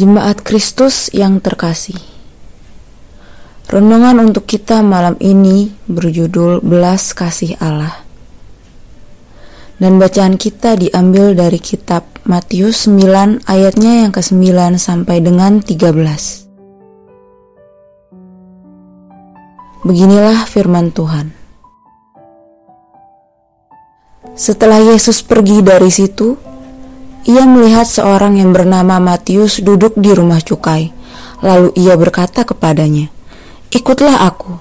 Jemaat Kristus yang terkasih. Renungan untuk kita malam ini berjudul Belas Kasih Allah. Dan bacaan kita diambil dari kitab Matius 9 ayatnya yang ke-9 sampai dengan 13. Beginilah firman Tuhan. Setelah Yesus pergi dari situ, ia melihat seorang yang bernama Matius duduk di rumah cukai. Lalu ia berkata kepadanya, "Ikutlah aku."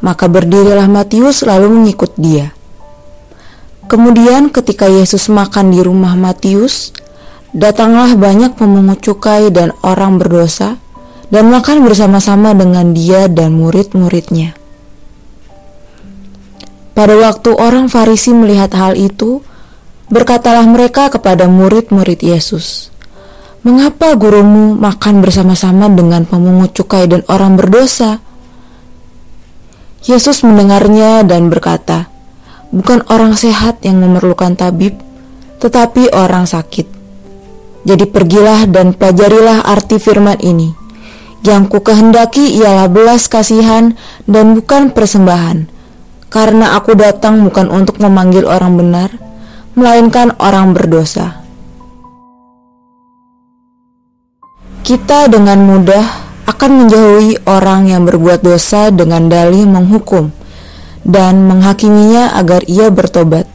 Maka berdirilah Matius lalu mengikut dia. Kemudian ketika Yesus makan di rumah Matius, datanglah banyak pemungut cukai dan orang berdosa dan makan bersama-sama dengan dia dan murid-muridnya. Pada waktu orang Farisi melihat hal itu, Berkatalah mereka kepada murid-murid Yesus, "Mengapa gurumu makan bersama-sama dengan pemungut cukai dan orang berdosa?" Yesus mendengarnya dan berkata, "Bukan orang sehat yang memerlukan tabib, tetapi orang sakit. Jadi pergilah dan pelajarilah arti firman ini. Yang ku kehendaki ialah belas kasihan dan bukan persembahan, karena aku datang bukan untuk memanggil orang benar, melainkan orang berdosa. Kita dengan mudah akan menjauhi orang yang berbuat dosa dengan dalih menghukum dan menghakiminya agar ia bertobat.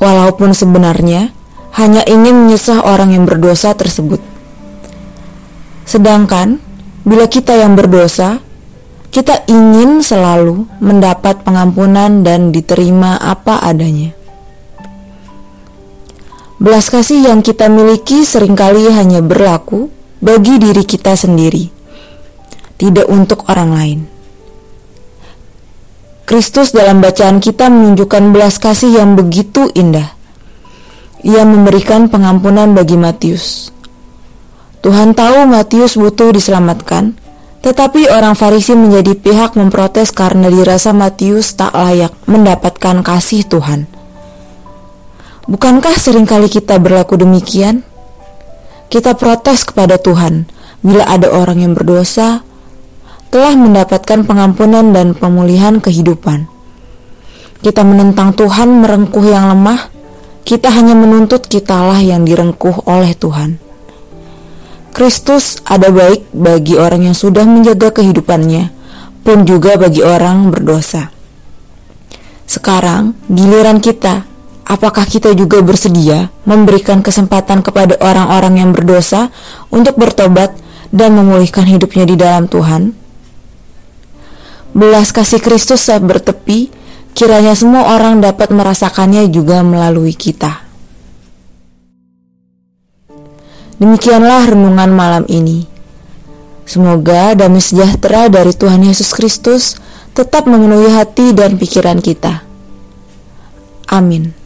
Walaupun sebenarnya hanya ingin menyesah orang yang berdosa tersebut. Sedangkan bila kita yang berdosa, kita ingin selalu mendapat pengampunan dan diterima apa adanya. Belas kasih yang kita miliki sering kali hanya berlaku bagi diri kita sendiri, tidak untuk orang lain. Kristus dalam bacaan kita menunjukkan belas kasih yang begitu indah. Ia memberikan pengampunan bagi Matius. Tuhan tahu Matius butuh diselamatkan, tetapi orang Farisi menjadi pihak memprotes karena dirasa Matius tak layak mendapatkan kasih Tuhan. Bukankah sering kali kita berlaku demikian? Kita protes kepada Tuhan bila ada orang yang berdosa telah mendapatkan pengampunan dan pemulihan kehidupan. Kita menentang Tuhan merengkuh yang lemah, kita hanya menuntut kitalah yang direngkuh oleh Tuhan. Kristus ada baik bagi orang yang sudah menjaga kehidupannya, pun juga bagi orang berdosa. Sekarang giliran kita apakah kita juga bersedia memberikan kesempatan kepada orang-orang yang berdosa untuk bertobat dan memulihkan hidupnya di dalam Tuhan? Belas kasih Kristus saat bertepi, kiranya semua orang dapat merasakannya juga melalui kita. Demikianlah renungan malam ini. Semoga damai sejahtera dari Tuhan Yesus Kristus tetap memenuhi hati dan pikiran kita. Amin.